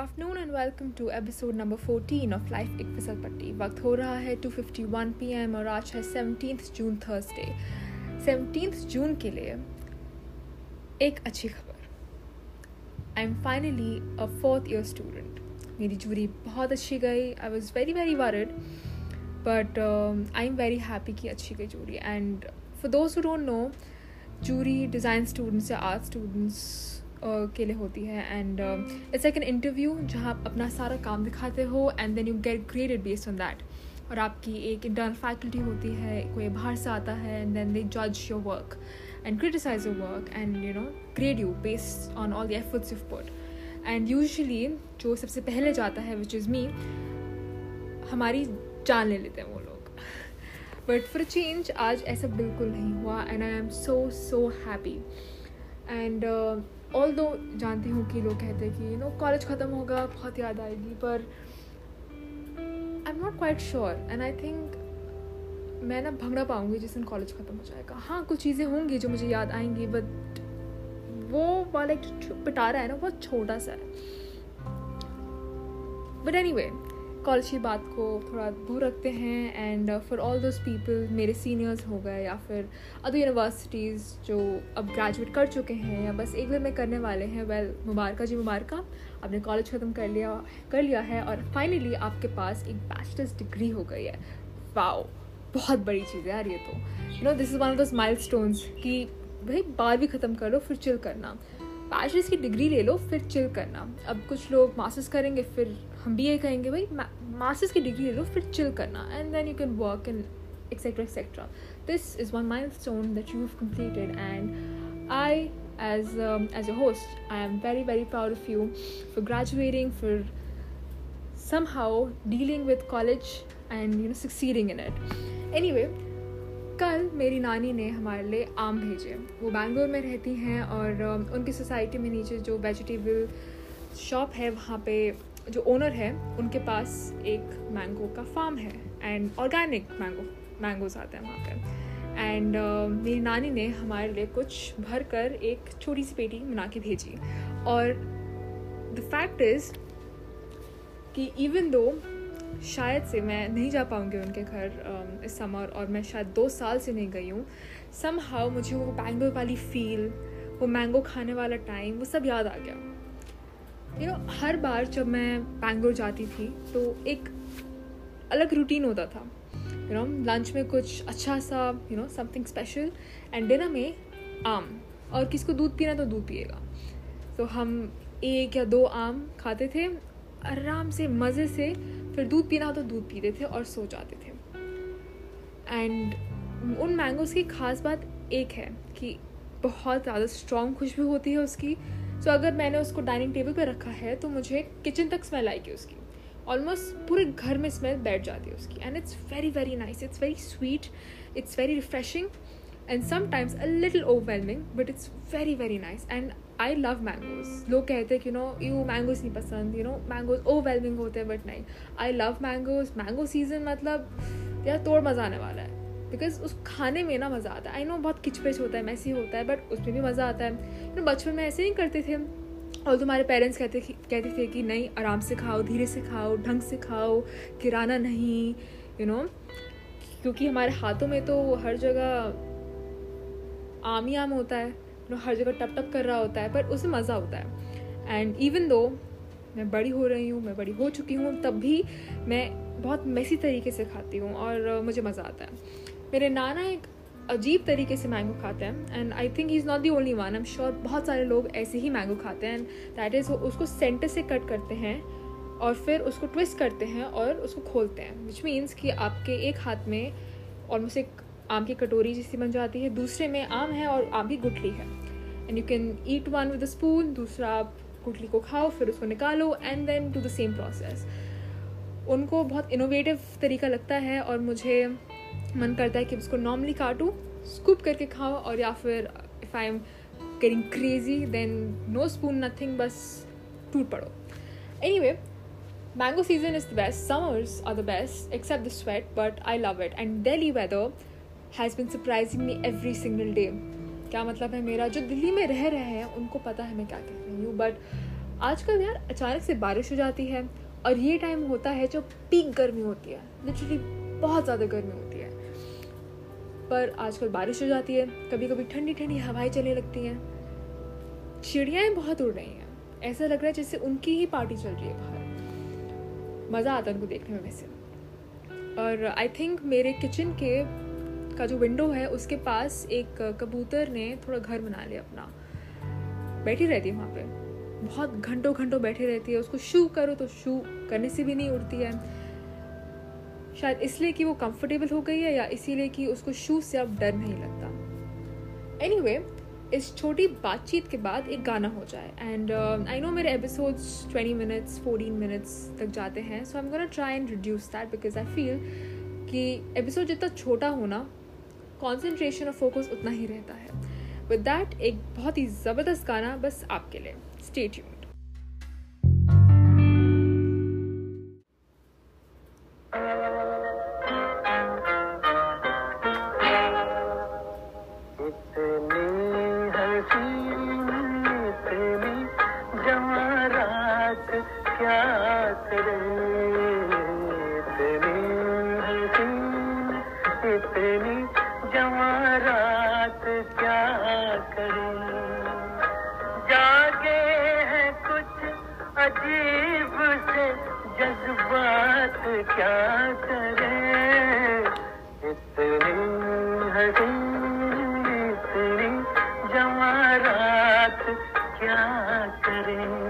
afternoon and welcome to episode number 14 of Life एक फिसल पट्टी वक्त हो रहा है 2:51 पीएम और आज है 17th जून थर्सडे 17th जून के लिए एक अच्छी खबर. I am finally a fourth year student मेरी जूरी बहुत अच्छी गई. I was very very worried but I am very happy कि अच्छी गई jury and for those don't know jury design students या आर्ट स्टूडेंट्स के लिए होती है। And it's like an interview जहाँ आप अपना सारा काम दिखाते हो and then you get graded based on that और आपकी एक इंटरनल फैकल्टी होती है, कोई बाहर से आता है एंड देन दे जज your work and criticise your work and you know grade you based on all the efforts you put and usually जो सबसे पहले जाता है विच इज़ मी हमारी जान ले लेते हैं वो लोग। बट फॉर चेंज आज ऐसा बिल्कुल नहीं हुआ and I am so so happy and although जानती हूँ कि लोग कहते हैं कि यू नो कॉलेज ख़त्म होगा, बहुत याद आएगी, पर I am not quite sure and I think मैं ना भंगड़ा पाऊँगी जिस दिन कॉलेज ख़त्म हो जाएगा। हाँ कुछ चीज़ें होंगी जो मुझे याद आएँगी बट वो वाला एक पिटारा है ना, बहुत छोटा सा है। बट एनी वे कॉलेज की बात को थोड़ा दूर रखते हैं and for all those people मेरे सीनियर्स हो गए या फिर अदर यूनिवर्सिटीज़ जो अब ग्रेजुएट कर चुके हैं या बस एक में करने वाले हैं वेल मुबारका जी, मुबारका। आपने कॉलेज ख़त्म कर लिया कर लिया है और फाइनली आपके पास एक बैचलर्स डिग्री हो गई है। वाओ बहुत बड़ी चीज़ है यार ये तो। You know this is one of these milestones कि भाई बारहवीं ख़त्म कर लो, फिर चिल करना। बैचलर्स की डिग्री ले लो, फिर चिल करना। अब कुछ लोग मास्टर्स करेंगे, फिर हम बी ए कहेंगे भाई मास्टर्स की डिग्री ले लो फिर चिल करना and then you can work in etcetera etcetera this is one milestone that you completed and I as as um, host I am very very proud of you for graduating for somehow dealing with college and you know succeeding in in anyway कल मेरी नानी ने हमारे लिए आम भेजे। वो बैंगलोर में रहती हैं और um, उनकी सोसाइटी में नीचे जो वेजिटेबल शॉप है वहाँ पे जो ओनर है उनके पास एक मैंगो का फार्म है एंड ऑर्गेनिक मैंगो मैंगोज आते हैं वहाँ पर एंड uh, मेरी नानी ने हमारे लिए कुछ भर कर एक छोटी सी पेटी बना के भेजी। और द फैक्ट इज़ कि इवन दो शायद से मैं नहीं जा पाऊँगी उनके घर um, इस समर और मैं शायद दो साल से नहीं गई हूँ सम हाउ मुझे वो बैंगलोर वाली फील वो मैंगो खाने वाला टाइम वो सब याद आ गया। यू नो हर बार जब मैं बैंगलोर जाती थी तो एक अलग रूटीन होता था। यू नो लंच में कुछ अच्छा सा you know something special and dinner में आम। और किसको दूध पीना तो दूध पिएगा। तो हम एक या दो आम खाते थे, आराम से, मज़े से, फिर दूध पीना तो दूध पीते थे और सो जाते थे। एंड उन मैंगोज़ की ख़ास बात एक है कि बहुत ज़्यादा स्ट्रॉन्ग खुशबू होती है उसकी। सो so, अगर मैंने उसको डाइनिंग टेबल पर रखा है तो मुझे किचन तक स्मेल आएगी उसकी। ऑलमोस्ट पूरे घर में स्मेल बैठ जाती है उसकी। And it's very very nice it's very sweet it's very refreshing and sometimes a little overwhelming but it's very very nice and I love mangoes लोग कहते हैं कि नो यू मैंगोज नहीं पसंद. यू नो मैंगोज ओवरवेलमिंग होते हैं but नहीं. I love mangoes mango season मतलब यार तोड़ मज़ा आने वाला है। बिकॉज़ उस खाने में ना मज़ा आता है। आई नो बहुत किचपिच होता है मैसी होता है बट उसमें भी मज़ा आता है। तो बचपन में ऐसे नहीं करते थे। और तुम्हारे पेरेंट्स कहते कहते थे कि नहीं, आराम से खाओ, धीरे से खाओ, ढंग से खाओ, किराना नहीं यू you नो know? क्योंकि हमारे हाथों में तो हर जगह आम ही आम होता है। नो हर जगह टप टप कर रहा होता है, पर उसमें मज़ा होता है। एंड इवन दो मैं बड़ी हो रही हूँ, मैं बड़ी हो चुकी हूँ, तब भी मैं बहुत मैसी तरीके से खाती हूँ और मुझे मज़ा आता है। मेरे नाना एक अजीब तरीके से मैंगो खाते हैं and I think he is not the only one am sure बहुत सारे लोग ऐसे ही मैंगो खाते हैं एंड दैट इज़ उसको सेंटर से कट करते हैं, और फिर उसको ट्विस्ट करते हैं, और उसको खोलते हैं विच मीन्स कि आपके एक हाथ में ऑलमोस्ट एक आम की कटोरी जैसी बन जाती है, दूसरे में आम है, और आम की गुटली है. And you can eat one with a spoon दूसरा आप गुटली को खाओ, फिर उसको निकालो and then to the same process उनको बहुत इनोवेटिव तरीका लगता है, और मुझे मन करता है कि उसको नॉर्मली काटूँ स्कूप करके खाओ और या फिर if I am getting crazy then no spoon nothing बस टूट पड़ो। Anyway mango season is the best summers are the best except the sweat but I love it and daily weather has been surprising me every single day क्या मतलब है? मेरा जो दिल्ली में रह रहे हैं, उनको पता है मैं क्या कह रही हूँ। बट आजकल यार अचानक से बारिश हो जाती है, और ये टाइम होता है जो पीक गर्मी होती है। लिटरली बहुत ज़्यादा गर्मी होती है। पर आजकल बारिश हो जाती है। कभी कभी ठंडी ठंडी हवाएँ चलने लगती हैं। चिड़ियाएँ बहुत उड़ रही हैं। ऐसा लग रहा है जैसे उनकी ही पार्टी चल रही है बाहर। मज़ा आता है उनको देखने में वैसे। और आई थिंक मेरे किचन के का जो विंडो है, उसके पास एक कबूतर ने थोड़ा घर बना लिया अपना। बैठी रहती है वहाँ पे। बहुत घंटों घंटों बैठी रहती है। उसको शू करो तो शू करने से भी नहीं उड़ती है। शायद इसलिए कि वो कंफर्टेबल हो गई है या इसीलिए कि उसको शूज़ से अब डर नहीं लगता। एनी anyway, इस छोटी बातचीत के बाद एक गाना हो जाए। एंड आई नो मेरे episodes twenty minutes fourteen minutes तक जाते हैं so I am gonna try and reduce that because I feel कि एपिसोड जितना छोटा होना कॉन्सेंट्रेशन और फोकस उतना ही रहता है। विद दैट एक बहुत ही ज़बरदस्त गाना बस आपके लिए। तेरी जवा रात क्या करें? जागे हैं कुछ अजीब से जज्बात क्या करें? इतनी हरी इतनी जवा रात क्या करें?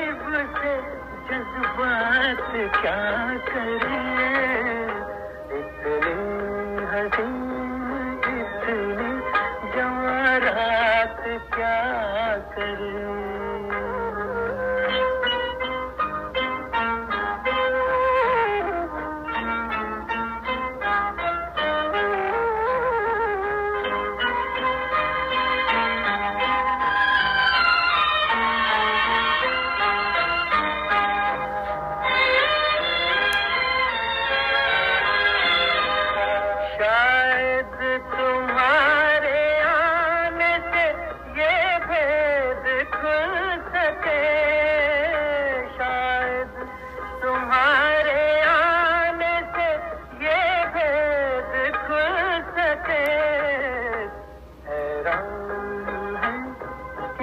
बात क्या करिए इतनी हसीन इतनी जवारात क्या करिए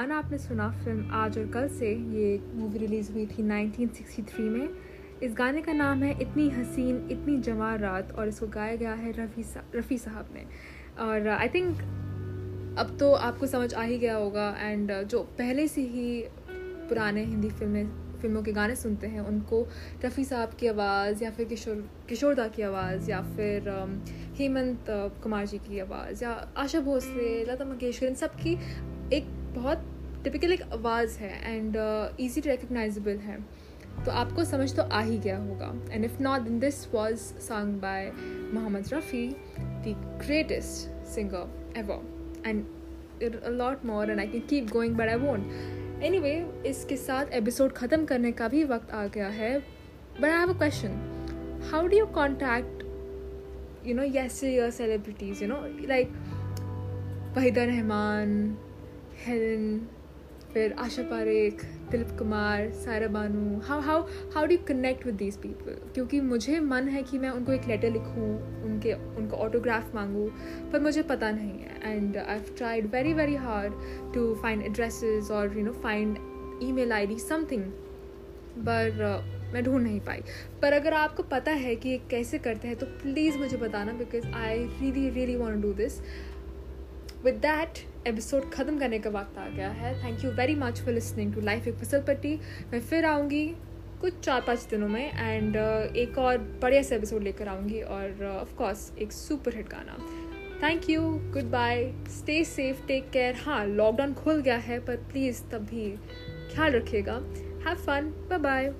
गाना आपने सुना फ़िल्म आज और कल से ये मूवी रिलीज़ हुई थी 1963 में। इस गाने का नाम है इतनी हसीन इतनी जमा रात और इसको गाया गया है रफ़ी सा, रफ़ी साहब ने। और आई थिंक अब तो आपको समझ आ ही गया होगा एंड जो पहले से ही पुराने हिंदी फ़िल्में फ़िल्मों के गाने सुनते हैं उनको रफ़ी साहब की आवाज़ या फिर किशोर किशोरदा की आवाज़ या फिर हेमंत कुमार जी की आवाज़ या आशा भोसले लता मंगेशकर इन सब की बहुत टिपिकल एक आवाज़ है एंड ईजी टू रिकग्नाइजेबल है। तो आपको समझ तो आ ही गया होगा। And if not in this was song by Mohammed Rafi the greatest singer ever and lot more and I can keep going but I won't anyway इसके साथ एपिसोड ख़त्म करने का भी वक्त आ गया है। But I have a question how do you contact you know yesteryear celebrities you know like Waheeda Rehman Helen फिर Asha Parekh, Dilip Kumar, Saira Banu. How how how do connect with these people क्योंकि मुझे मन है कि मैं उनको एक letter लिखूँ, उनके, उनको ऑटोग्राफ मांगूँ, पर मुझे पता नहीं है। And I have tried very very hard to find addresses और you know find email I D something पर मैं ढूंढ नहीं पाई। पर अगर आपको पता है कि कैसे करते हैं तो प्लीज़ मुझे बताना because I really really want do this with that episode ख़त्म करने का वक्त आ गया है। Thank you very much for listening to life एक फ़सल पट्टी। मैं फिर आऊँगी कुछ चार पाँच दिनों में एंड uh, एक और बढ़िया से एपिसोड लेकर आऊँगी और ऑफकोर्स uh, एक सुपर हिट गाना। Thank you goodbye stay safe take care हाँ लॉकडाउन खुल गया है पर प्लीज़ तब भी ख्याल रखिएगा। Have fun bye bye